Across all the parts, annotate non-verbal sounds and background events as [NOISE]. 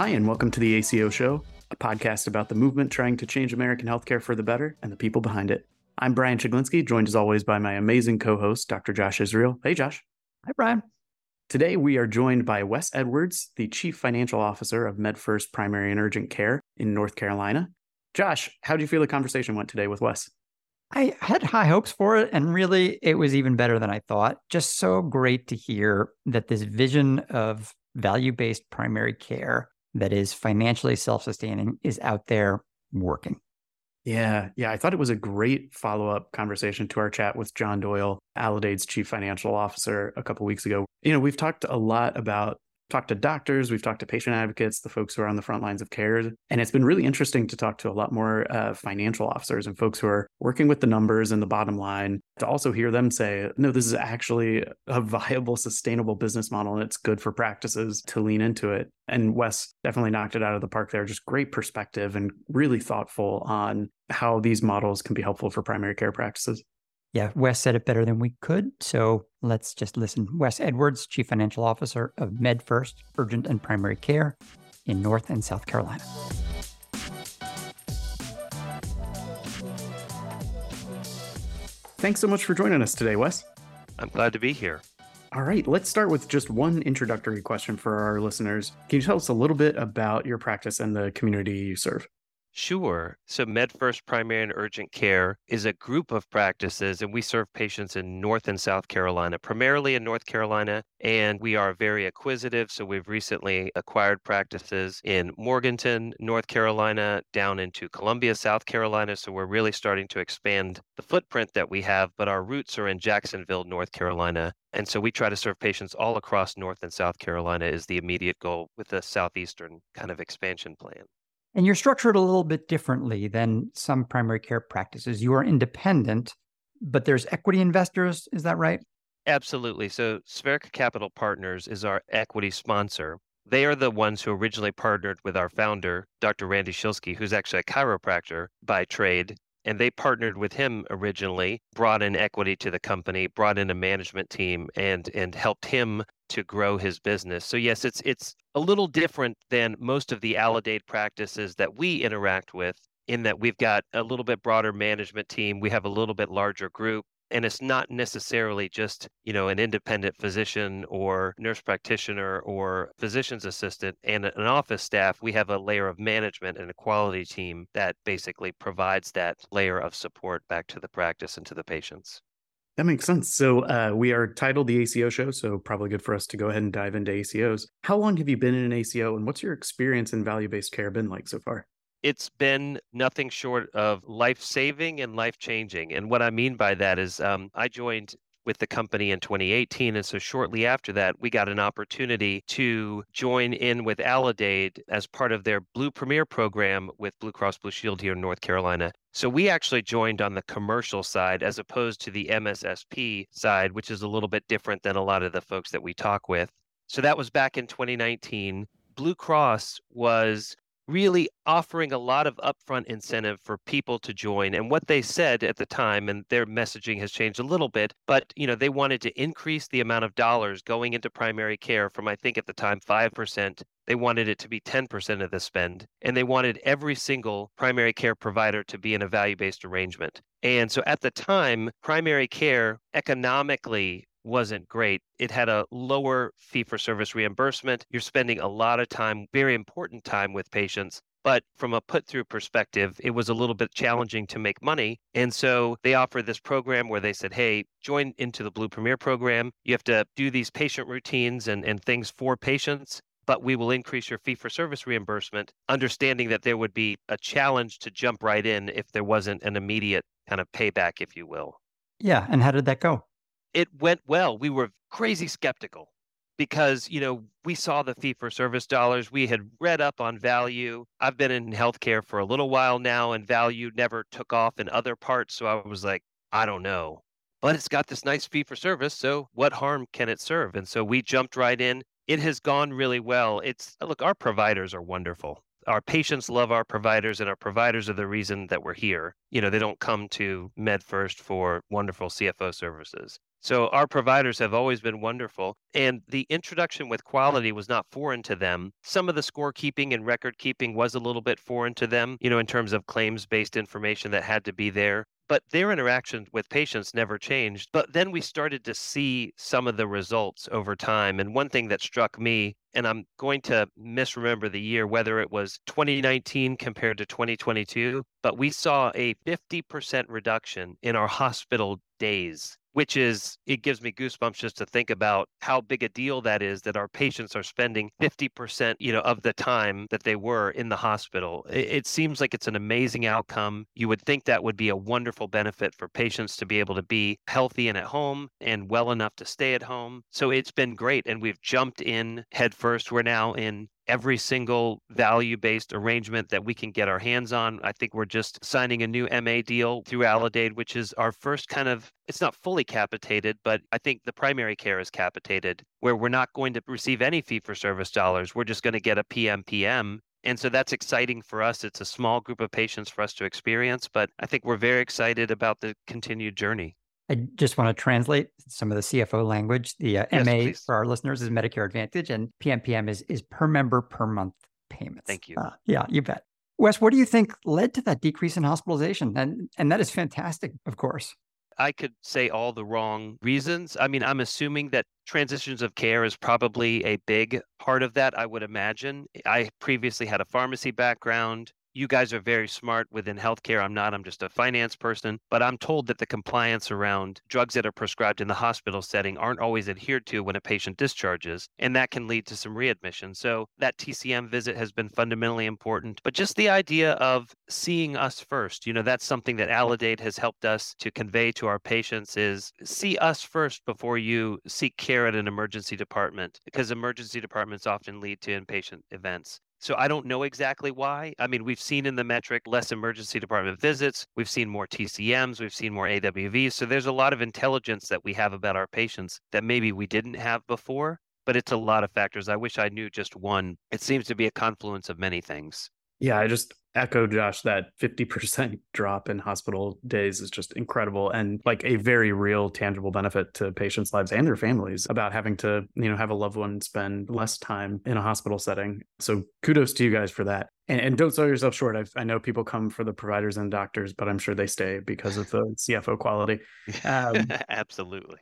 Hi, and welcome to the ACO Show, a podcast about the movement trying to change American healthcare for the better and the people behind it. I'm Brian Chiglinski, joined as always by my amazing co host, Dr. Josh Israel. Hey, Josh. Hi, Brian. Today, we are joined by Wes Edwards, the Chief Financial Officer of MedFirst Primary and Urgent Care in North Carolina. Josh, how do you feel the conversation went today with Wes? I had high hopes for it, and really, it was even better than I thought. Just so great to hear that this vision of value based primary care that is financially self sustaining is out there working. Yeah, yeah. I thought it was a great follow up conversation to our chat with John Doyle, Aledade's chief financial officer, a couple weeks ago. You know, we've talked a lot about talked to doctors, we've talked to patient advocates, the folks who are on the front lines of care. And it's been really interesting to talk to a lot more uh, financial officers and folks who are working with the numbers and the bottom line to also hear them say, no, this is actually a viable, sustainable business model and it's good for practices to lean into it. And Wes definitely knocked it out of the park there. Just great perspective and really thoughtful on how these models can be helpful for primary care practices. Yeah, Wes said it better than we could. So let's just listen. Wes Edwards, Chief Financial Officer of MedFirst Urgent and Primary Care in North and South Carolina. Thanks so much for joining us today, Wes. I'm glad to be here. All right, let's start with just one introductory question for our listeners. Can you tell us a little bit about your practice and the community you serve? Sure. So, MedFirst Primary and Urgent Care is a group of practices, and we serve patients in North and South Carolina, primarily in North Carolina. And we are very acquisitive. So, we've recently acquired practices in Morganton, North Carolina, down into Columbia, South Carolina. So, we're really starting to expand the footprint that we have, but our roots are in Jacksonville, North Carolina. And so we try to serve patients all across North and South Carolina is the immediate goal with the Southeastern kind of expansion plan. And you're structured a little bit differently than some primary care practices. You are independent, but there's equity investors. Is that right? Absolutely. So, Spherica Capital Partners is our equity sponsor. They are the ones who originally partnered with our founder, Dr. Randy Shilsky, who's actually a chiropractor by trade and they partnered with him originally brought in equity to the company brought in a management team and and helped him to grow his business. So yes it's it's a little different than most of the Aledade practices that we interact with in that we've got a little bit broader management team we have a little bit larger group and it's not necessarily just you know an independent physician or nurse practitioner or physician's assistant and an office staff. We have a layer of management and a quality team that basically provides that layer of support back to the practice and to the patients that makes sense. So uh, we are titled the ACO show, so probably good for us to go ahead and dive into ACOs. How long have you been in an ACO, and what's your experience in value-based care been like so far? it's been nothing short of life saving and life changing. And what I mean by that is um, I joined with the company in 2018. And so shortly after that, we got an opportunity to join in with Aledade as part of their Blue Premier program with Blue Cross Blue Shield here in North Carolina. So we actually joined on the commercial side as opposed to the MSSP side, which is a little bit different than a lot of the folks that we talk with. So that was back in 2019. Blue Cross was really offering a lot of upfront incentive for people to join and what they said at the time and their messaging has changed a little bit but you know they wanted to increase the amount of dollars going into primary care from i think at the time 5% they wanted it to be 10% of the spend and they wanted every single primary care provider to be in a value based arrangement. And so at the time primary care economically wasn't great. It had a lower fee for service reimbursement. You're spending a lot of time, very important time with patients. But from a put through perspective, it was a little bit challenging to make money. And so they offered this program where they said, hey, join into the Blue Premier program. You have to do these patient routines and, and things for patients, but we will increase your fee for service reimbursement, understanding that there would be a challenge to jump right in if there wasn't an immediate kind of payback, if you will. Yeah. And how did that go? It went well. We were crazy skeptical because, you know, we saw the fee for service dollars. We had read up on value. I've been in healthcare for a little while now, and value never took off in other parts. So I was like, I don't know. But it's got this nice fee for service. So what harm can it serve? And so we jumped right in. It has gone really well. It's look, our providers are wonderful our patients love our providers and our providers are the reason that we're here. You know, they don't come to MedFirst for wonderful CFO services. So our providers have always been wonderful. And the introduction with quality was not foreign to them. Some of the scorekeeping and record keeping was a little bit foreign to them, you know, in terms of claims based information that had to be there but their interaction with patients never changed. But then we started to see some of the results over time. And one thing that struck me, and I'm going to misremember the year, whether it was 2019 compared to 2022, but we saw a 50% reduction in our hospital days which is it gives me goosebumps just to think about how big a deal that is that our patients are spending 50% you know of the time that they were in the hospital. It, it, seems like it's an amazing outcome. You would think that would be a wonderful benefit for patients to be able to be healthy and at home and well enough to stay at home. So it's been great and we've jumped in headfirst. We're now in every single value based arrangement that we can get our hands on. I think we're just signing a new MA deal through Aledade, which is our first kind of, it's not fully capitated, but I think the primary care is capitated, where we're not going to receive any fee for service dollars. We're just going to get a PMPM. And so that's exciting for us. It's a small group of patients for us to experience, but I think we're very excited about the continued journey. I just want to translate some of the CFO language. The uh, yes, MA please. for our listeners is Medicare Advantage, and PMPM is is per member per month payments. Thank you. Uh, yeah, you bet. Wes, what do you think led to that decrease in hospitalization? And and that is fantastic, of course. I could say all the wrong reasons. I mean, I'm assuming that transitions of care is probably a big part of that, I would imagine. I previously had a pharmacy background you guys are very smart within healthcare. I'm not, I'm just a finance person, but I'm told that the compliance around drugs that are prescribed in the hospital setting aren't always adhered to when a patient discharges, and that can lead to some readmission. So that TCM visit has been fundamentally important, but just the idea of seeing us first, you know, that's something that mm. Aledade has helped us to convey to our patients is see us first before you seek care at an emergency department because emergency departments often lead to inpatient events. So I don't know exactly why. I mean, we've seen in the metric less emergency department visits, we've seen more TCMs, we've seen more AWVs. So there's a lot of intelligence that we have about our patients that maybe we didn't have before, but it's a lot of factors. I wish I knew just one. It seems to be a confluence of many things. Yeah, I just echo Josh that 50% [LAUGHS] drop in hospital days is just incredible and like a very real tangible benefit to patients lives and their families about having to you know have a loved one spend less time in a hospital setting. So kudos to you guys for that. And, and don't sell yourself short. I've, i know people come for the providers and doctors but i'm sure they stay because of the [LAUGHS] cfo quality. Um, [LAUGHS] absolutely.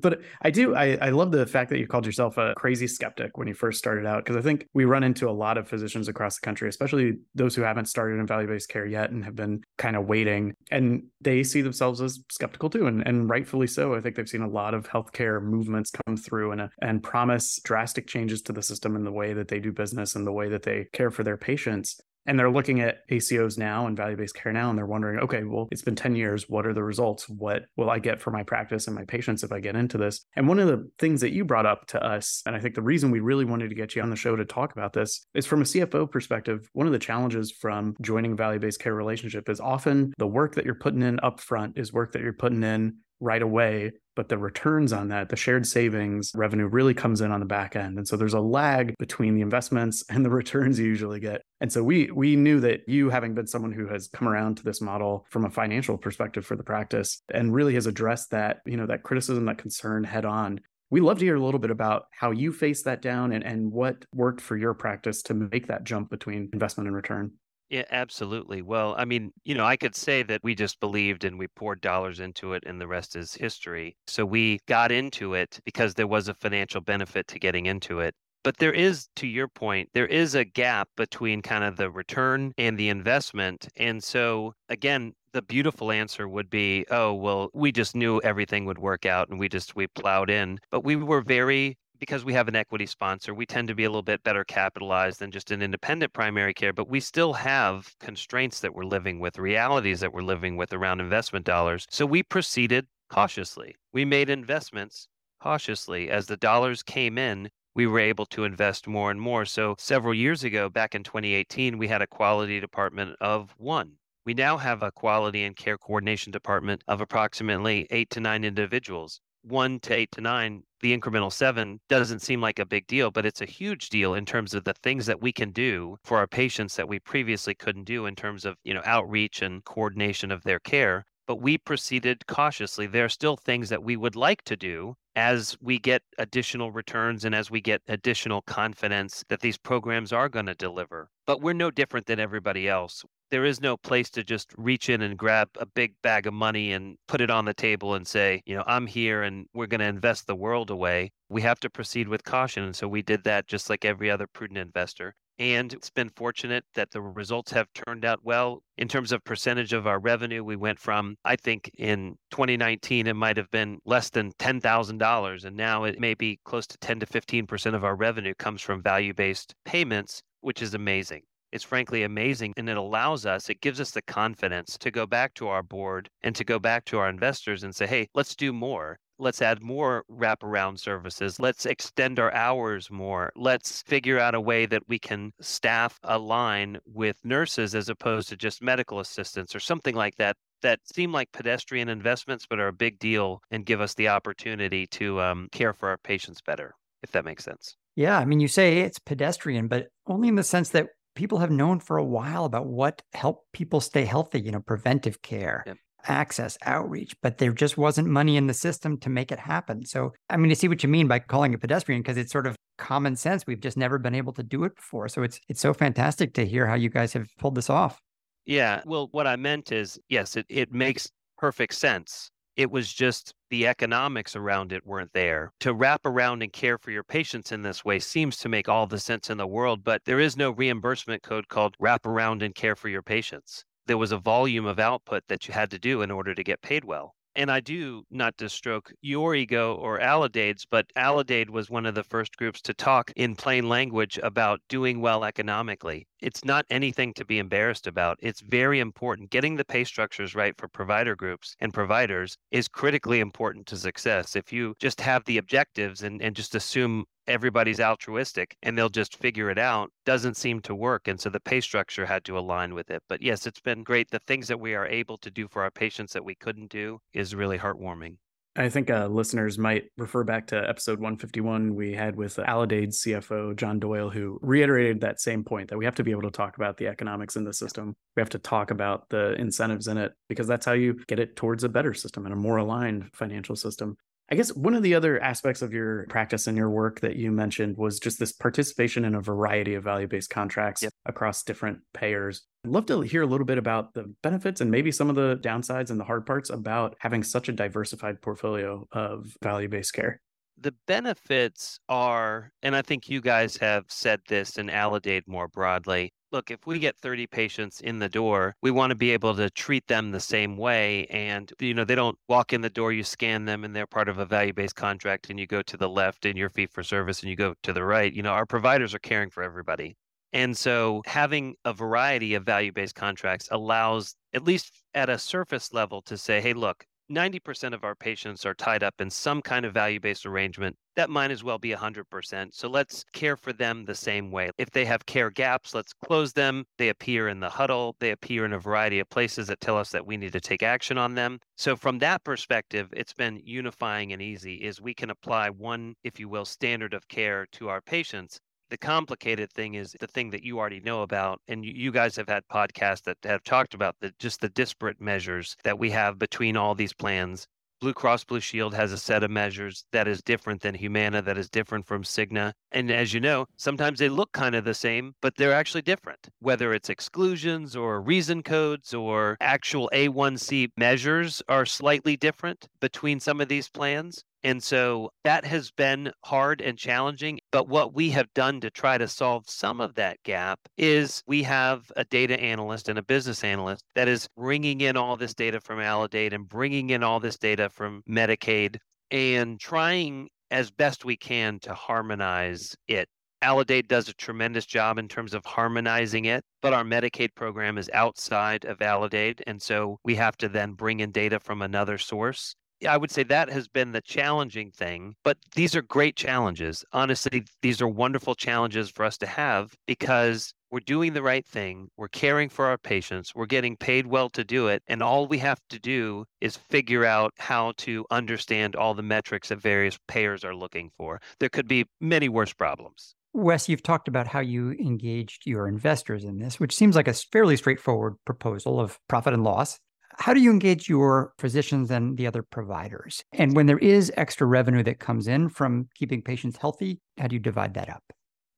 but i do I, I love the fact that you called yourself a crazy skeptic when you first started out because i think we run into a lot of physicians across the country especially those who haven't haven't started in value based care yet and have been kind of waiting. And they see themselves as skeptical too, and, and rightfully so. I think they've seen a lot of healthcare movements come through and, and promise drastic changes to the system and the way that they do business and the way that they care for their patients and they're looking at ACOs now and value based care now, and they're wondering, okay, well, it's been 10 years. What are the results? What will I get for my practice and my patients if I get into this? And one of the things that you brought up to us, and I think the reason we really wanted to get you on the show to talk about this is from a CFO perspective, one of the challenges from joining value based care relationship is often the work that you're putting in upfront is work that you're putting in right away but the returns on that the shared savings revenue really comes in on the back end. And so there's a lag between the investments [LAUGHS] and the returns you usually get. And so we we knew that you having been someone who has come around to this model from a financial perspective for the practice and really has addressed that you know that criticism that concern head on we love to hear a little bit about how you faced that down and, and what worked for your practice to make that jump between investment and return yeah, absolutely. Well, I mean, you know, I could say that we just believed and we poured dollars into it and the rest is history. So we got into it because there was a financial benefit to getting into it. But there is, to your point, there is a gap between kind of the return and the investment. And so, again, the beautiful answer would be, oh, well, we just knew everything would work out and we just, we plowed in. But we were very because we have an equity sponsor, we tend to be a little bit better capitalized than just an independent primary care, but we still have constraints that we're living with, realities that we're living with around investment dollars. So we proceeded cautiously. We made investments cautiously. As the dollars came in, we were able to invest more and more. So several years ago, back in 2018, we had a quality department of one. We now have a quality and care coordination department of approximately eight to nine individuals one to eight to nine, the incremental seven doesn't seem like a big deal, but it's a huge deal in terms of the things that we can do for our patients that we previously couldn't do in terms of, you know, outreach and coordination of their care. but we proceeded cautiously. There are still things that we would like to do as we get additional returns and as we get additional confidence that these programs are going to deliver. But we're no different than everybody else. There is no place to just reach in and grab a big bag of money and put it on the table and say, you know, I'm here and we're going to invest the world away. We have to proceed with caution. And so we did that just like every other prudent investor. And it's been fortunate that the results have turned out well. In terms of percentage of our revenue, we went from, I think in 2019, it might have been less than $10,000. And now it may be close to 10 to 15% of our revenue comes from value based payments, which is amazing. It's frankly amazing. And it allows us, it gives us the confidence to go back to our board and to go back to our investors and say, hey, let's do more let's add more wraparound services. Let's extend our hours more. Let's figure out a way that we can staff a line with nurses as opposed to just medical assistants or something like that that seem like pedestrian investments but are a big deal and give us the opportunity to um, care for our patients better if that makes sense yeah i mean you say it's pedestrian but only in the sense that people have known for a while about what help people stay healthy you know preventive care yep access, outreach, but there just wasn't money in the system to make it happen. So, I mean, I see what you mean by calling it pedestrian because it's sort of common sense. We've just never been able to do it before. So it's it's so fantastic to hear how you guys have pulled this off. Yeah. Well, what I meant is, yes, it, it makes perfect sense. It was just the economics around it weren't there. To wrap around and care for your patients in this way seems to make all the sense in the world, but there is no reimbursement code called wrap around and care for your patients there was a volume of output that you had to do in order to get paid well. And I do not to stroke your ego or Aledade's, but Aledade was one of the first groups to talk in plain language about doing well economically. It's not anything to be embarrassed about. It's very important. Getting the pay structures right for provider groups and providers is critically important to success. If you just have the objectives and, and just assume everybody's altruistic and they'll just figure it out doesn't seem to work. And so the pay structure had to align with it. But yes, it's been great. The things that we are able to do for our patients that we couldn't do is really heartwarming. I think uh, listeners might refer back to episode 151 we had with Aledade's CFO, John Doyle, who reiterated that same point that we have to be able to talk about the economics in the system. We have to talk about the incentives in it because that's how you get it towards a better system and a more aligned financial system. I guess one of the other aspects of your practice and your work that you mentioned was just this participation in a variety of value based contracts yep. across different payers. I'd love to hear a little bit about the benefits and maybe some of the downsides and the hard parts about having such a diversified portfolio of value based care the benefits are, and I think you guys have said this and Aledade more broadly, look, if we get 30 patients in the door, we want to be able to treat them the same way. And, you know, they don't walk in the door, you scan them, and they're part of a value based contract, and you go to the left in your fee for service and you go to the right. You know, our providers are caring for everybody. And so having a variety of value based contracts allows, at least at a surface level, to say, hey, look, 90% of our patients are tied up in some kind of value based arrangement. That might as well be 100%. So let's care for them the same way. If they have care gaps, let's close them. They appear in the huddle, they appear in a variety of places that tell us that we need to take action on them. So from that perspective, it's been unifying and easy is we can apply one, if you will, standard of care to our patients the complicated thing is the thing that you already know about and you, guys have had podcasts that have talked about the just the disparate measures that we have between all these plans Blue Cross Blue Shield has a set of measures that is different than Humana, that is different from Cigna. And as you know, sometimes they look kind of the same, but they're actually different. Whether it's exclusions or reason codes or actual A1C measures are slightly different between some of these plans. And so that has been hard and challenging. But what we have done to try to solve some of that gap is we have a data analyst and a business analyst that is bringing in all this data from Aledade and bringing in all this data from Medicaid and trying as best we can to harmonize it. Aledade does a tremendous job in terms of harmonizing it, but our Medicaid program is outside of Aledade. And so we have to then bring in data from another source. I would say that has been the challenging thing, but these are great challenges. Honestly, these are wonderful challenges for us to have because we're doing the right thing. We're caring for our patients. We're getting paid well to do it. And all we have to do is figure out how to understand all the metrics that various payers are looking for. There could be many worse problems. Wes, you've talked about how you engaged your investors in this, which seems like a fairly straightforward proposal of profit and loss how do you engage your physicians and the other providers? And when there is extra revenue that comes in from keeping patients healthy, how do you divide that up?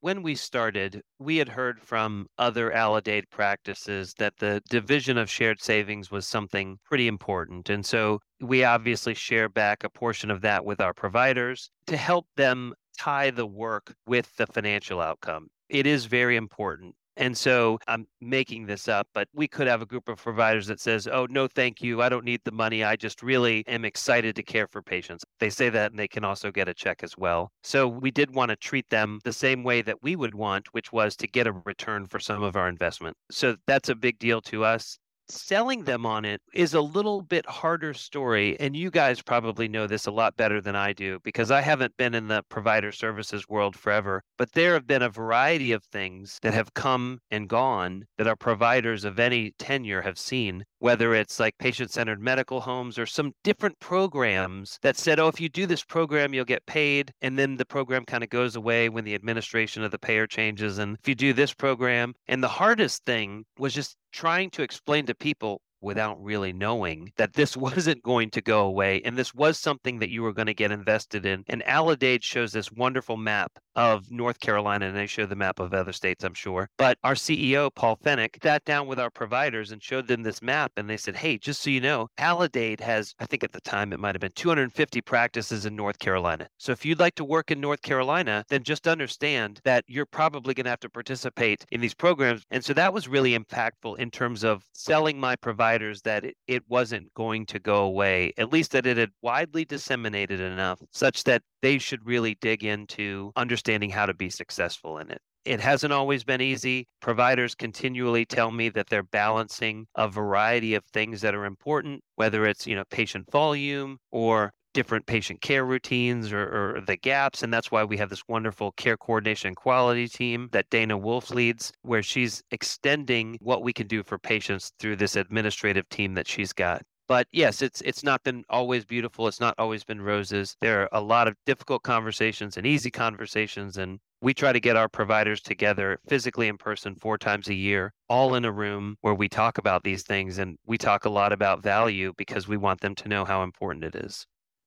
when we started, we had heard from other Aledade practices that the division of shared savings was something pretty important. And so we obviously share back a portion of that with our providers to help them tie the work with the financial outcome. It is very important. And so I'm making this up, but we could have a group of providers that says, "Oh, no, thank you. I don't need the money. I just really am excited to care for patients." They say that and they can also get a check as well. So we did want to treat them the same way that we would want, which was to get a return for some of our investment. So that's a big deal to us selling them on it is a little bit harder story and you guys probably know this a lot better than I do because I haven't been in the provider services world forever but there have been a variety of things that have come and gone that our providers of any tenure have seen whether it's like patient-centered medical homes or some different programs that said oh if you do this program you'll get paid and then the program kind of goes away when the administration of the payer changes and if you do this program and the hardest thing was just trying to explain to people without really knowing that this [LAUGHS] wasn't going to go away and this was something that you were going to get invested in. And Aledade shows this wonderful map of North Carolina, and they show the map of other states, I'm sure. But our CEO, Paul Fennick, sat down with our providers and showed them this map. And they said, hey, just so you know, Aledade has, I think at the time it might have been 250 practices in North Carolina. So if you'd like to work in North Carolina, then just understand that you're probably going to have to participate in these programs. And so that was really impactful in terms of selling my that it, it wasn't going to go away, at least that it had widely disseminated enough such that they should really dig into understanding how to be successful in it. It hasn't always been easy. Providers continually tell me that they're balancing a variety of things that are important, whether it's, you know, patient volume or different patient care routines or, or, the gaps. And that's why we have this wonderful care coordination quality team that Dana Wolf leads, where she's extending what we can do for patients through this administrative team that she's got. But yes, it's it's not been always beautiful. It's not always been roses. There are a lot of difficult conversations and easy conversations and we try to get our providers together physically in person four times a year, all in a room where we talk about these things and we talk a lot about value because we want them to know how important it is.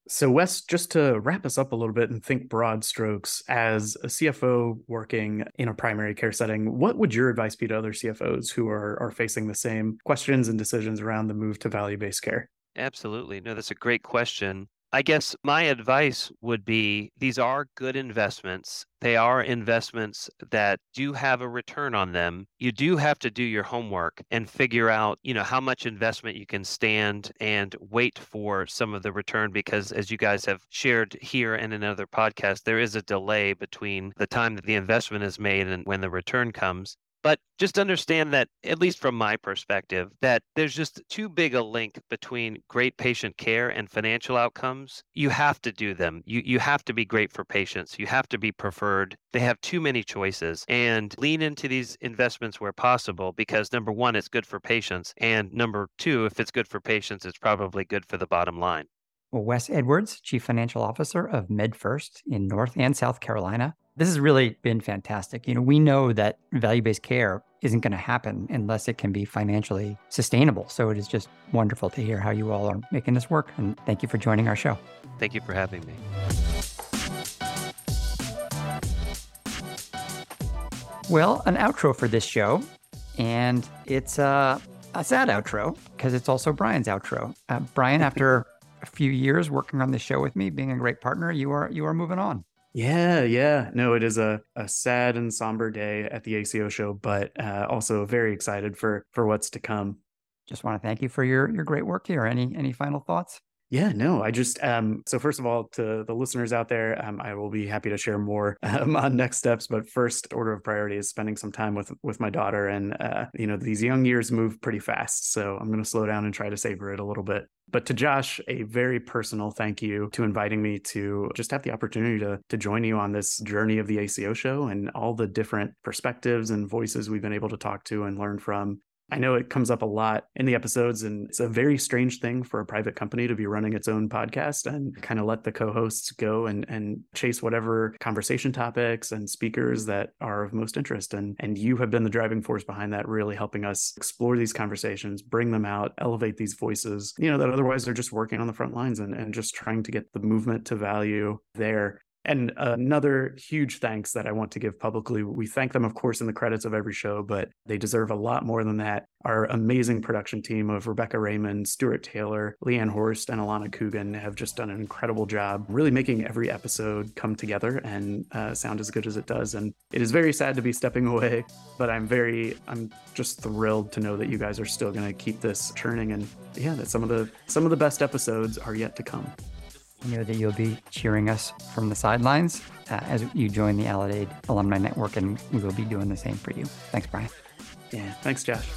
So, Wes, just to wrap us up a little bit and think broad strokes, as a CFO working in a primary care setting, what would your advice be to other CFOs who are, are facing the same questions and decisions around the move to value based care? Absolutely. No, that's a great question. I guess my advice would be these are good investments. They are investments that do have a return on them. You do have to do your homework and figure out, you know, how much investment you can stand and wait for some of the return because as you guys have shared here and in another podcast, there is a delay between the time that the investment is made and when the return comes. But just understand that, at least from my perspective, that there's just too big a link between great patient care and financial outcomes. You have to do them. You you have to be great for patients. You have to be preferred. They have too many choices. And lean into these investments where possible because number one, it's good for patients. And number two, if it's good for patients, it's probably good for the bottom line. Well, Wes Edwards, Chief Financial Officer of MedFirst in North and South Carolina. This has really been fantastic. You know, we know that value based care isn't going to happen unless it can be financially sustainable. So it is just wonderful to hear how you all are making this work. And thank you for joining our show. Thank you for having me. Well, an outro for this show. And it's a, a sad outro because it's also Brian's outro. Uh, Brian, [LAUGHS] after a few years working on the show with me, being a great partner, you are you are moving on. Yeah, yeah. No, it is a, a sad and somber day at the ACO show, but uh, also very excited for for what's to come. Just want to thank you for your your great work here. Any any final thoughts? Yeah, no, I just um so first of all to the listeners out there, um I will be happy to share more [LAUGHS] um, on next steps, but first order of priority is spending some time with with my daughter and uh you know these young years move pretty fast, so I'm going to slow down and try to savor it a little bit. But to Josh, a very personal thank you to inviting me to just have the opportunity to to join you on this journey of the ACO show and all the different perspectives and voices we've been able to talk to and learn from I know it comes up a lot in the episodes, and it's a very strange thing for a private company to be running its own podcast and kind of let the co hosts go and, and chase whatever conversation topics and speakers that are of most interest. And, and you have been the driving force behind that, really helping us explore these conversations, bring them out, elevate these voices, you know, that otherwise they're just working on the front lines and, and just trying to get the movement to value there. And another huge thanks that I want to give publicly. We thank them, of course, in the credits of every show, but they deserve a lot more than that. Our amazing production team of Rebecca Raymond, Stuart Taylor, Leanne Horst, and Alana Coogan have just done an incredible job really making every episode come together and uh, sound as good as it does. And it is very sad to be stepping away, but I'm very, I'm just thrilled to know that you guys are still going to keep this churning. And yeah, that some of the some of the best episodes are yet to come. I know that you'll be cheering us from the sidelines uh, as you join the Aledade Alumni Network, and we will be doing the same for you. Thanks, Brian. Yeah, thanks, Josh.